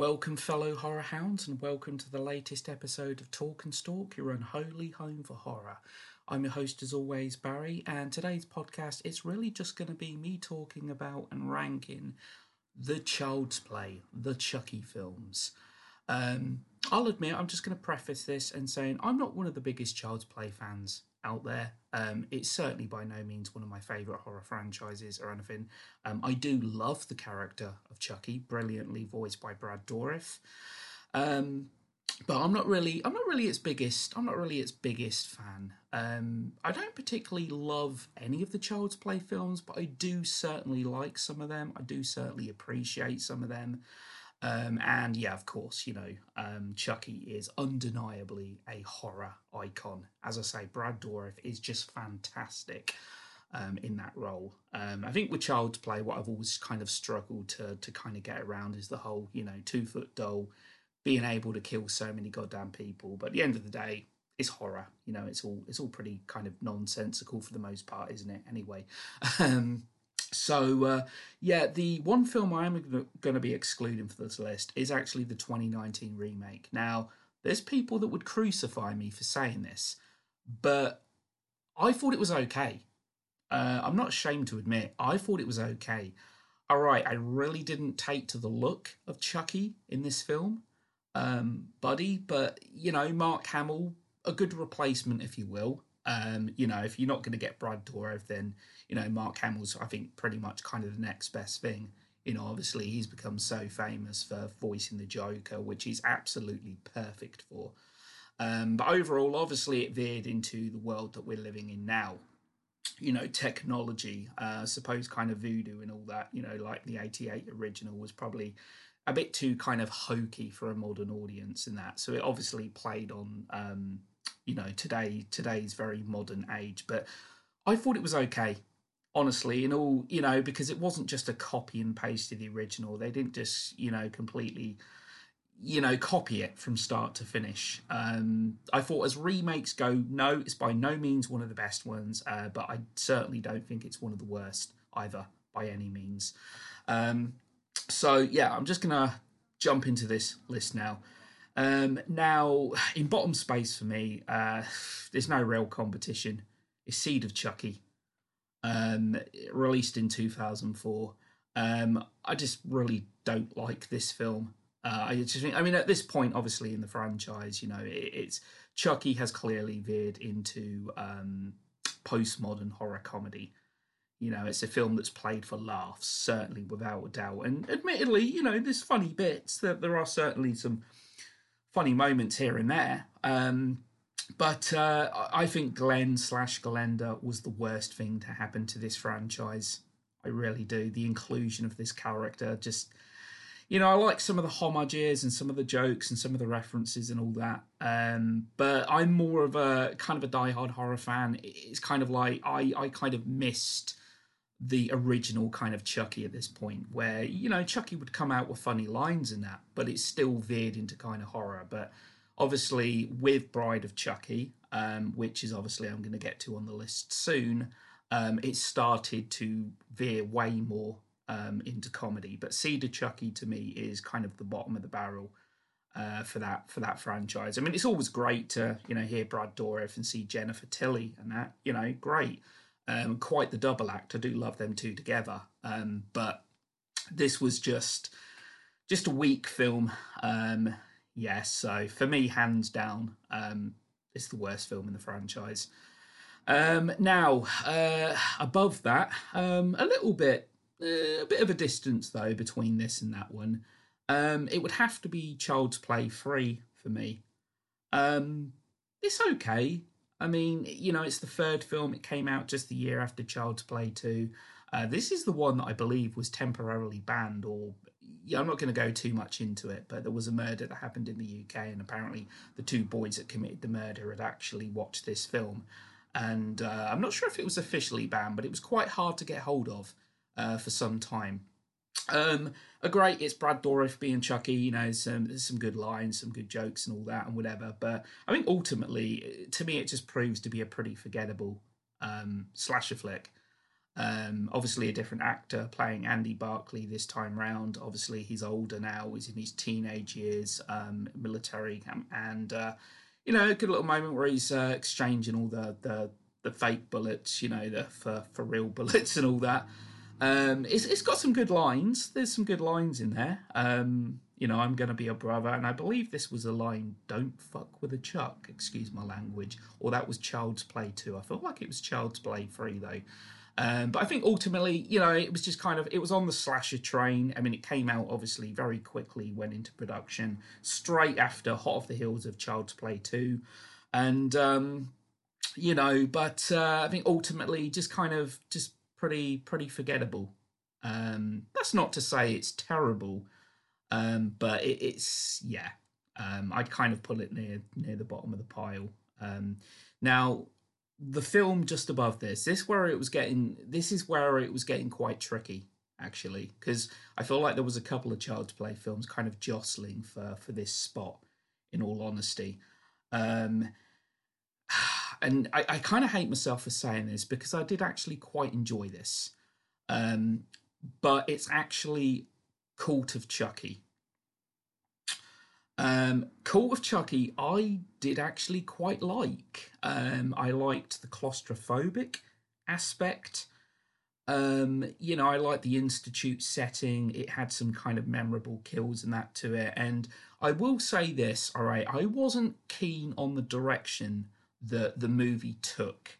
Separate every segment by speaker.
Speaker 1: Welcome, fellow horror hounds, and welcome to the latest episode of Talk and Stalk, your unholy home for horror. I'm your host, as always, Barry, and today's podcast is really just going to be me talking about and ranking the Child's Play, the Chucky films. Um, I'll admit, I'm just going to preface this and saying I'm not one of the biggest Child's Play fans out there. Um, it's certainly by no means one of my favourite horror franchises or anything. Um, I do love the character of Chucky, brilliantly voiced by Brad Dourif. Um, but I'm not really, I'm not really its biggest, I'm not really its biggest fan. Um, I don't particularly love any of the Child's Play films, but I do certainly like some of them. I do certainly appreciate some of them. Um, and yeah, of course, you know, um, Chucky is undeniably a horror icon. As I say, Brad Dourif is just fantastic um, in that role. Um, I think with Child's Play, what I've always kind of struggled to to kind of get around is the whole, you know, two foot doll being able to kill so many goddamn people. But at the end of the day, it's horror. You know, it's all it's all pretty kind of nonsensical for the most part, isn't it? Anyway. So uh, yeah, the one film I am going to be excluding for this list is actually the 2019 remake. Now, there's people that would crucify me for saying this, but I thought it was okay. Uh, I'm not ashamed to admit I thought it was okay. All right, I really didn't take to the look of Chucky in this film, um, buddy, but you know, Mark Hamill, a good replacement, if you will. Um, you know, if you're not going to get Brad Dourif, then you know Mark Hamill's I think pretty much kind of the next best thing. You know, obviously he's become so famous for voicing the Joker, which he's absolutely perfect for. Um, but overall, obviously, it veered into the world that we're living in now. You know, technology, uh, suppose kind of voodoo and all that. You know, like the '88 original was probably a bit too kind of hokey for a modern audience in that. So it obviously played on um, you know today today's very modern age but i thought it was okay honestly in all you know because it wasn't just a copy and paste of the original. They didn't just you know completely you know copy it from start to finish. Um i thought as remakes go no it's by no means one of the best ones uh, but i certainly don't think it's one of the worst either by any means. Um so yeah i'm just gonna jump into this list now um, now, in bottom space for me, uh, there's no real competition. It's Seed of Chucky, um, released in 2004. Um, I just really don't like this film. Uh, I just think, I mean, at this point, obviously in the franchise, you know, it, it's Chucky has clearly veered into um, postmodern horror comedy. You know, it's a film that's played for laughs, certainly without a doubt. And admittedly, you know, there's funny bits. There, there are certainly some funny moments here and there. Um, but uh, I think Glenn slash Glenda was the worst thing to happen to this franchise. I really do. The inclusion of this character just, you know, I like some of the homages and some of the jokes and some of the references and all that. Um, but I'm more of a kind of a die-hard horror fan. It's kind of like I, I kind of missed the original kind of Chucky at this point, where you know Chucky would come out with funny lines and that, but it's still veered into kind of horror. But obviously, with Bride of Chucky, um, which is obviously I'm going to get to on the list soon, um, it started to veer way more um, into comedy. But Seed of Chucky to me is kind of the bottom of the barrel. Uh, for that for that franchise, I mean, it's always great to you know hear Brad Dourif and see Jennifer Tilly and that you know great um, quite the double act. I do love them two together, um, but this was just just a weak film. Um, yes, so for me, hands down, um, it's the worst film in the franchise. Um, now, uh, above that, um, a little bit, uh, a bit of a distance though between this and that one. Um, it would have to be Child's Play three for me. Um, it's okay. I mean, you know, it's the third film. It came out just the year after Child's Play 2. Uh, this is the one that I believe was temporarily banned, or yeah, I'm not going to go too much into it, but there was a murder that happened in the UK, and apparently the two boys that committed the murder had actually watched this film. And uh, I'm not sure if it was officially banned, but it was quite hard to get hold of uh, for some time. Um, a great, it's Brad Dourif being Chucky, you know, some some good lines, some good jokes, and all that, and whatever. But I think ultimately, to me, it just proves to be a pretty forgettable um, slasher flick. Um, obviously, a different actor playing Andy Barclay this time round. Obviously, he's older now. He's in his teenage years, um, military, and uh, you know, a good little moment where he's uh, exchanging all the, the the fake bullets, you know, the for for real bullets and all that. Um, it's it's got some good lines. There's some good lines in there. Um, you know, I'm going to be a brother. And I believe this was a line, don't fuck with a chuck, excuse my language. Or that was Child's Play 2. I felt like it was Child's Play 3, though. Um, but I think ultimately, you know, it was just kind of, it was on the slasher train. I mean, it came out obviously very quickly, went into production straight after Hot off the heels of Child's Play 2. And, um, you know, but uh, I think ultimately just kind of just pretty, pretty forgettable. Um, that's not to say it's terrible um, but it, it's yeah, um, I'd kind of put it near near the bottom of the pile. Um, now, the film just above this, this where it was getting, this is where it was getting quite tricky actually, because I feel like there was a couple of Child's Play films kind of jostling for for this spot. In all honesty, um, and I, I kind of hate myself for saying this because I did actually quite enjoy this, um, but it's actually Cult of Chucky. Um, Cult of Chucky, I did actually quite like. Um, I liked the claustrophobic aspect. Um, you know, I liked the institute setting. It had some kind of memorable kills and that to it. And I will say this, all right, I wasn't keen on the direction that the movie took.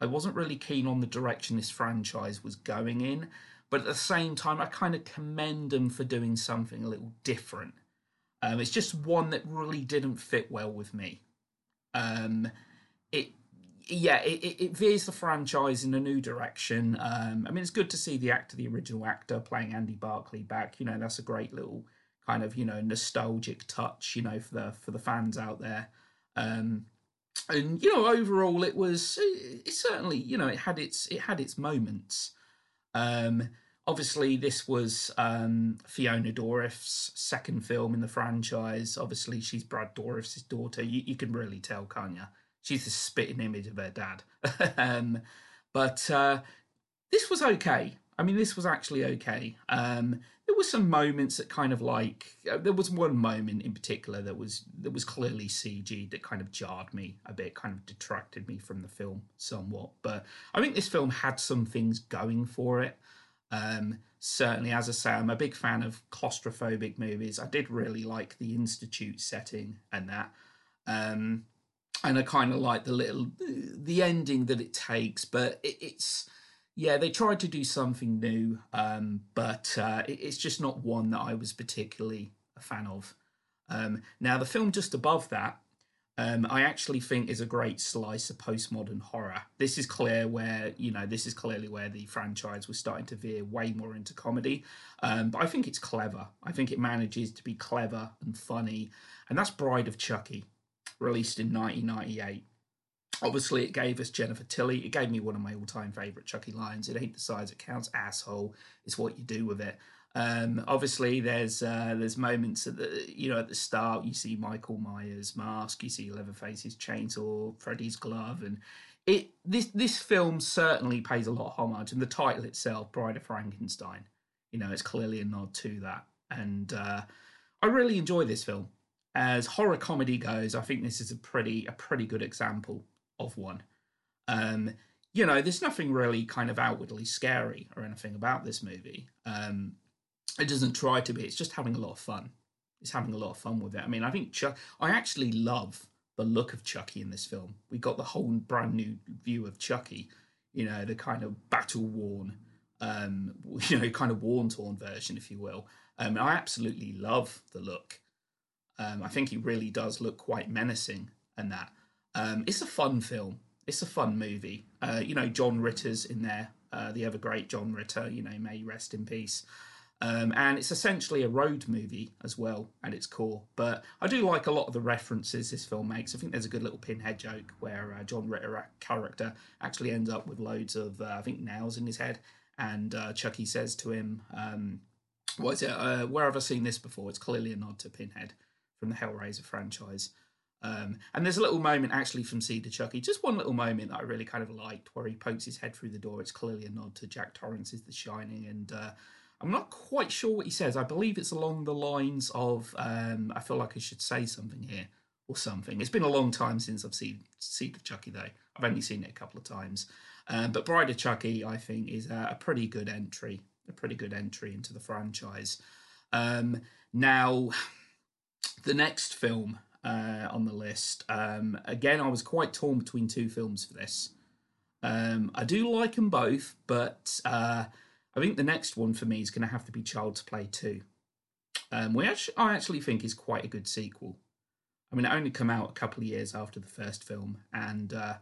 Speaker 1: I wasn't really keen on the direction this franchise was going in. But at the same time, I kind of commend them for doing something a little different. Um, it's just one that really didn't fit well with me. Um, it, yeah, it, it, veers the franchise in a new direction. Um, I mean, it's good to see the actor, the original actor, playing Andy Barclay back. You know, that's a great little kind of you know nostalgic touch. You know, for the for the fans out there. Um, and you know, overall, it was it, it certainly you know it had its it had its moments. Um, obviously, this was um, Fiona Dourif's second film in the franchise. Obviously, she's Brad Dourif's daughter. You, you can really tell, can't you? She's the spitting image of her dad. um, but uh, this was okay. I mean, this was actually okay. Um, there were some moments that kind of like uh, there was one moment in particular that was that was clearly CG that kind of jarred me a bit, kind of detracted me from the film somewhat. But I think this film had some things going for it. Um, certainly, as I say, I'm a big fan of claustrophobic movies. I did really like the institute setting and that. Um, and I kind of like the little the ending that it takes, but it, it's yeah, they tried to do something new, um, but uh, it, it's just not one that I was particularly a fan of. Um, now, the film just above that, um, I actually think is a great slice of postmodern horror. This is clear where you know this is clearly where the franchise was starting to veer way more into comedy, um, but I think it's clever. I think it manages to be clever and funny, and that's Bride of Chucky, released in 1998. Obviously, it gave us Jennifer Tilly. It gave me one of my all-time favorite Chucky lines. It ain't the size it counts, asshole. It's what you do with it. Um, obviously, there's uh, there's moments at the you know at the start you see Michael Myers' mask, you see Leatherface's chainsaw, Freddy's glove, and it this this film certainly pays a lot of homage. And the title itself, Bride of Frankenstein, you know, it's clearly a nod to that. And uh, I really enjoy this film. As horror comedy goes, I think this is a pretty a pretty good example of one. Um, you know, there's nothing really kind of outwardly scary or anything about this movie. Um, it doesn't try to be. It's just having a lot of fun. It's having a lot of fun with it. I mean, I think Chuck. I actually love the look of Chucky in this film. We got the whole brand new view of Chucky. You know, the kind of battle worn, um, you know, kind of worn torn version, if you will. Um, I absolutely love the look. Um, I think he really does look quite menacing, and that. Um, it's a fun film. It's a fun movie. Uh, you know, John Ritter's in there, uh, the ever great John Ritter. You know, may rest in peace. Um, and it's essentially a road movie as well at its core. But I do like a lot of the references this film makes. I think there's a good little pinhead joke where uh, John Ritter character actually ends up with loads of, uh, I think, nails in his head. And uh, Chucky says to him, um, What is it? Uh, where have I seen this before? It's clearly a nod to Pinhead from the Hellraiser franchise. Um, and there's a little moment actually from Seed of Chucky, just one little moment that I really kind of liked, where he pokes his head through the door. It's clearly a nod to Jack Torrance's The Shining, and uh, I'm not quite sure what he says. I believe it's along the lines of, um, "I feel like I should say something here." Or something. It's been a long time since I've seen Seed of Chucky, though. I've only seen it a couple of times. Um, but Bride of Chucky, I think, is a, a, pretty good entry, a pretty good entry into the franchise. Um, now, the next film uh, on the list, um, again, I was quite torn between two films for this. Um, I do like them both, but uh, I think the next one for me is going to have to be Child's Play 2. Um, which I actually think is quite a good sequel. I mean, it only came out a couple of years after the first film, and uh,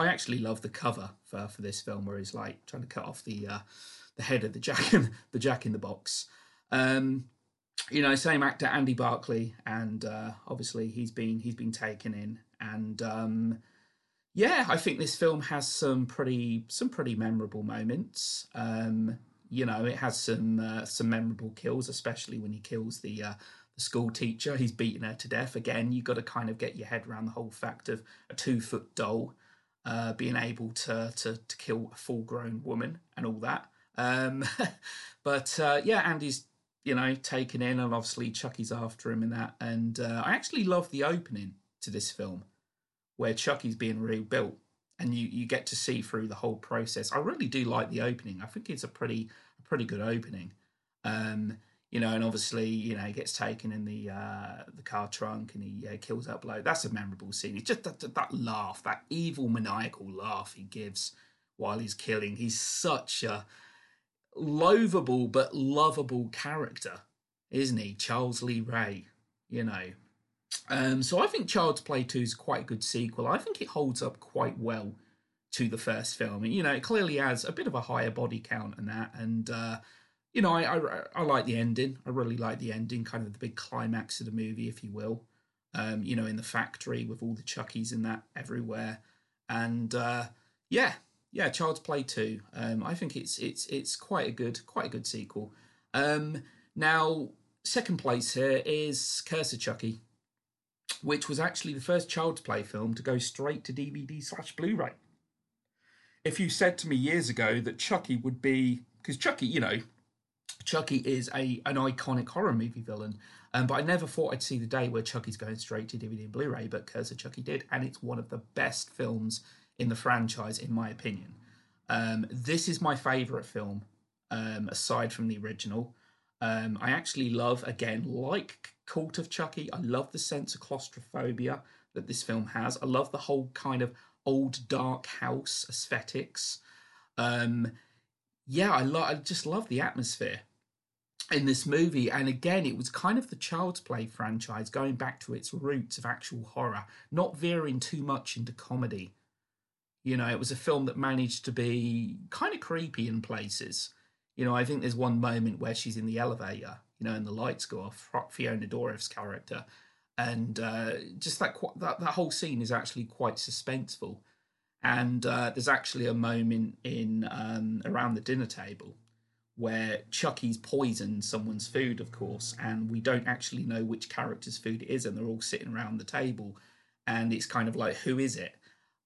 Speaker 1: I actually love the cover for, for this film where he's like trying to cut off the uh, the head of the Jack in, the Jack in the Box. Um, you know, same actor Andy Barclay, and uh, obviously he's been he's been taken in, and um, yeah, I think this film has some pretty some pretty memorable moments. Um, you know, it has some uh, some memorable kills, especially when he kills the uh, the school teacher. He's beaten her to death. Again, you've got to kind of get your head around the whole fact of a two foot doll uh, being able to, to, to kill a full grown woman and all that. Um, but uh, yeah, Andy's you know taken in, and obviously Chucky's after him in that. And uh, I actually love the opening to this film where Chucky's being rebuilt. And you, you get to see through the whole process. I really do like the opening. I think it's a pretty a pretty good opening. Um, you know, and obviously, you know, he gets taken in the uh, the car trunk and he uh, kills that bloke. That's a memorable scene. It's just that, that laugh, that evil maniacal laugh he gives while he's killing. He's such a loathable but lovable character, isn't he? Charles Lee Ray, you know. Um, so I think Child's Play 2 is quite a good sequel. I think it holds up quite well to the first film. You know, it clearly has a bit of a higher body count and that, and uh, you know, I, I, I like the ending. I really like the ending, kind of the big climax of the movie, if you will. Um, you know, in the factory with all the Chuckies and that everywhere, and uh, yeah, yeah, Child's Play two. Um, I think it's it's it's quite a good quite a good sequel. Um, now, second place here is Curse of Chucky, which was actually the first Child's Play film to go straight to DVD slash Blu-ray. If you said to me years ago that Chucky would be because Chucky, you know, Chucky is a an iconic horror movie villain. Um, but I never thought I'd see the day where Chucky's going straight to DVD and Blu-ray, but Curse of Chucky did, and it's one of the best films in the franchise, in my opinion. Um, this is my favourite film, um, aside from the original. Um, I actually love, again, like Cult of Chucky, I love the sense of claustrophobia that this film has. I love the whole kind of old dark house aesthetics. Um, yeah, I, lo- I just love the atmosphere in this movie. And again, it was kind of the Child's Play franchise going back to its roots of actual horror, not veering too much into comedy. You know, it was a film that managed to be kind of creepy in places. You know, I think there's one moment where she's in the elevator, you know, and the lights go off, Fiona Dourif's character. And uh, just that, that that whole scene is actually quite suspenseful. And uh, there's actually a moment in um, around the dinner table where Chucky's poisoned someone's food, of course, and we don't actually know which character's food it is, and they're all sitting around the table, and it's kind of like, who is it?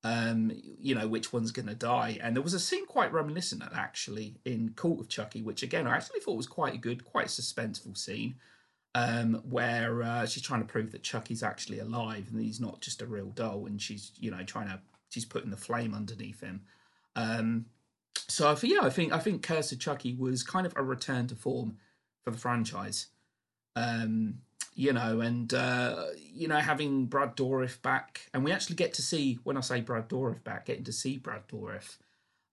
Speaker 1: Um, you know, which one's going to die? And there was a scene quite reminiscent of that, actually in Cult of Chucky, which again I actually thought was quite a good, quite suspenseful scene, um, where uh, she's trying to prove that Chucky's actually alive and he's not just a real doll, and she's you know trying to she's putting the flame underneath him. Um, so yeah, I think I think Curse of Chucky was kind of a return to form for the franchise. Um, you know, and uh, you know, having Brad Dourif back, and we actually get to see when I say Brad Dourif back, getting to see Brad Dourif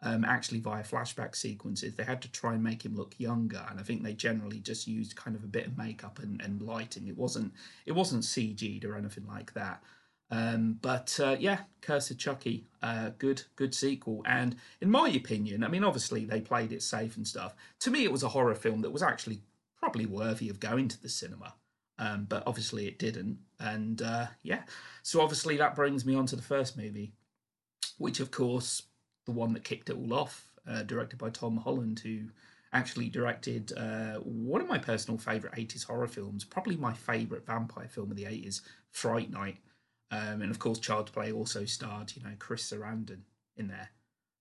Speaker 1: um, actually via flashback sequences. They had to try and make him look younger, and I think they generally just used kind of a bit of makeup and, and lighting. It wasn't it wasn't CG'd or anything like that. Um, but uh, yeah, Curse of Chucky, uh, good, good sequel. And in my opinion, I mean, obviously they played it safe and stuff. To me, it was a horror film that was actually probably worthy of going to the cinema. Um, but obviously it didn't. And uh, yeah, so obviously that brings me on to the first movie, which of course, the one that kicked it all off, uh, directed by Tom Holland, who actually directed uh, one of my personal favourite 80s horror films, probably my favourite vampire film of the 80s, Fright Night. Um, and of course, Child's Play also starred, you know, Chris Sarandon in there,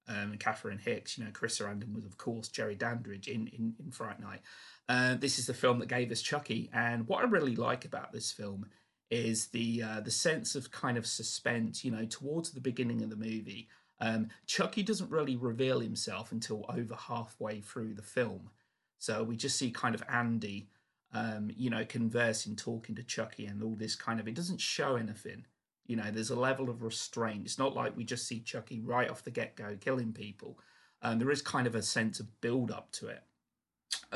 Speaker 1: um, and Catherine Hicks. You know, Chris Sarandon was, of course, Jerry Dandridge in in, in Fright Night. Uh, this is the film that gave us Chucky, and what I really like about this film is the uh, the sense of kind of suspense. You know, towards the beginning of the movie, um, Chucky doesn't really reveal himself until over halfway through the film, so we just see kind of Andy. Um, you know, conversing, talking to Chucky, and all this kind of. It doesn't show anything. You know, there's a level of restraint. It's not like we just see Chucky right off the get go killing people. Um, there is kind of a sense of build up to it.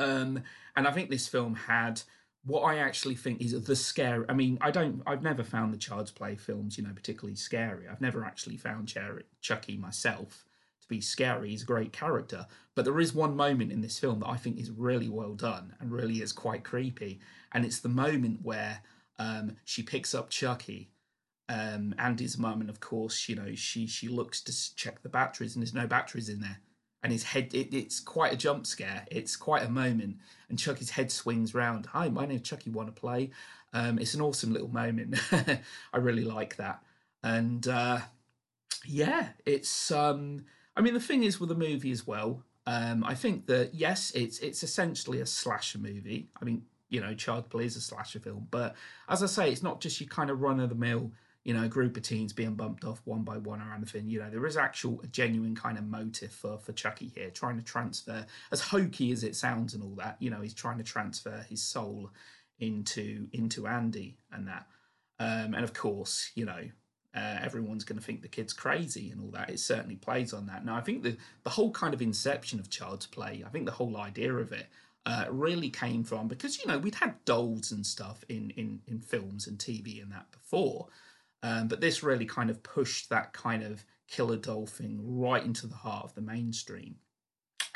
Speaker 1: Um, and I think this film had what I actually think is the scary. I mean, I don't. I've never found the Child's Play films, you know, particularly scary. I've never actually found Chucky myself to be scary. He's a great character, but there is one moment in this film that I think is really well done and really is quite creepy, and it's the moment where um, she picks up Chucky. Um, Andy's mum, and of course, you know, she she looks to check the batteries, and there's no batteries in there and his head it, it's quite a jump scare. It's quite a moment and chucky's head swings round. Hi my name's chucky want to play? Um, it's an awesome little moment. I really like that. And uh, yeah it's um, i mean the thing is with the movie as well um, i think that yes it's it's essentially a slasher movie. I mean you know child play is a slasher film but as i say it's not just your kind of run of the mill you know, a group of teens being bumped off one by one or anything. You know, there is actual, a genuine kind of motive for for Chucky here, trying to transfer, as hokey as it sounds and all that. You know, he's trying to transfer his soul into into Andy and that. Um, and of course, you know, uh, everyone's going to think the kid's crazy and all that. It certainly plays on that. Now, I think the the whole kind of inception of Child's Play, I think the whole idea of it. Uh, really came from because you know we'd had dolls and stuff in in in films and TV and that before, um, but this really kind of pushed that kind of killer doll thing right into the heart of the mainstream.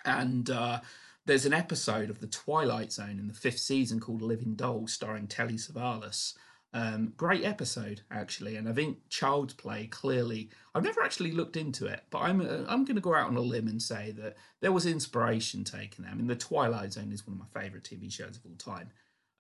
Speaker 1: And uh, there's an episode of The Twilight Zone in the fifth season called Living Doll, starring Telly Savalas. Um, great episode, actually, and I think Child's Play clearly. I've never actually looked into it, but I'm uh, I'm going to go out on a limb and say that there was inspiration taken there. I mean, The Twilight Zone is one of my favourite TV shows of all time.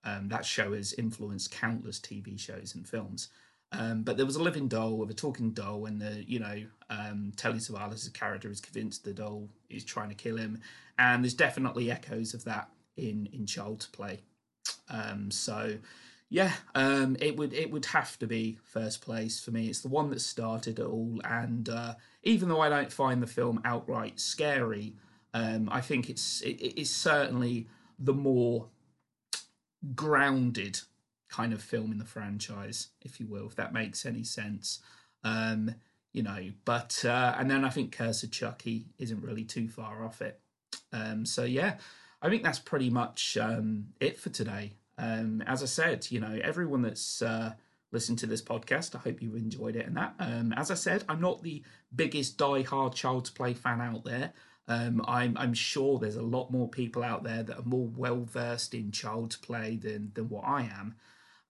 Speaker 1: Um, that show has influenced countless TV shows and films. Um, but there was a living doll with a talking doll, and the you know um, Telly Savalas' character is convinced the doll is trying to kill him, and there's definitely echoes of that in in Child's Play. Um, so yeah, um, it would it would have to be first place for me. It's the one that started it all, and uh, even though I don't find the film outright scary, um, I think it's it, it's certainly the more grounded kind of film in the franchise, if you will, if that makes any sense. Um, you know, but uh, and then I think Curse of Chucky isn't really too far off it. Um, so yeah, I think that's pretty much um, it for today. Um, as I said, you know, everyone that's uh, listened to this podcast, I hope you enjoyed it. And that, um, as I said, I'm not the biggest die-hard Child's Play fan out there. Um, I'm I'm sure there's a lot more people out there that are more well versed in Child's Play than than what I am.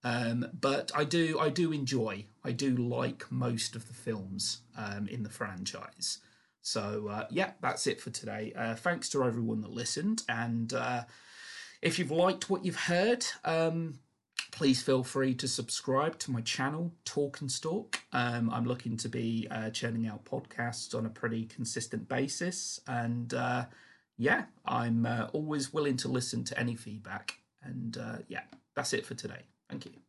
Speaker 1: Um, but I do I do enjoy I do like most of the films um, in the franchise. So uh, yeah, that's it for today. Uh, thanks to everyone that listened, and uh, if you've liked what you've heard, um, please feel free to subscribe to my channel, Talk and Stalk. Um, I'm looking to be uh, churning out podcasts on a pretty consistent basis, and uh, yeah, I'm uh, always willing to listen to any feedback. And yeah, that's it for today. Thank you.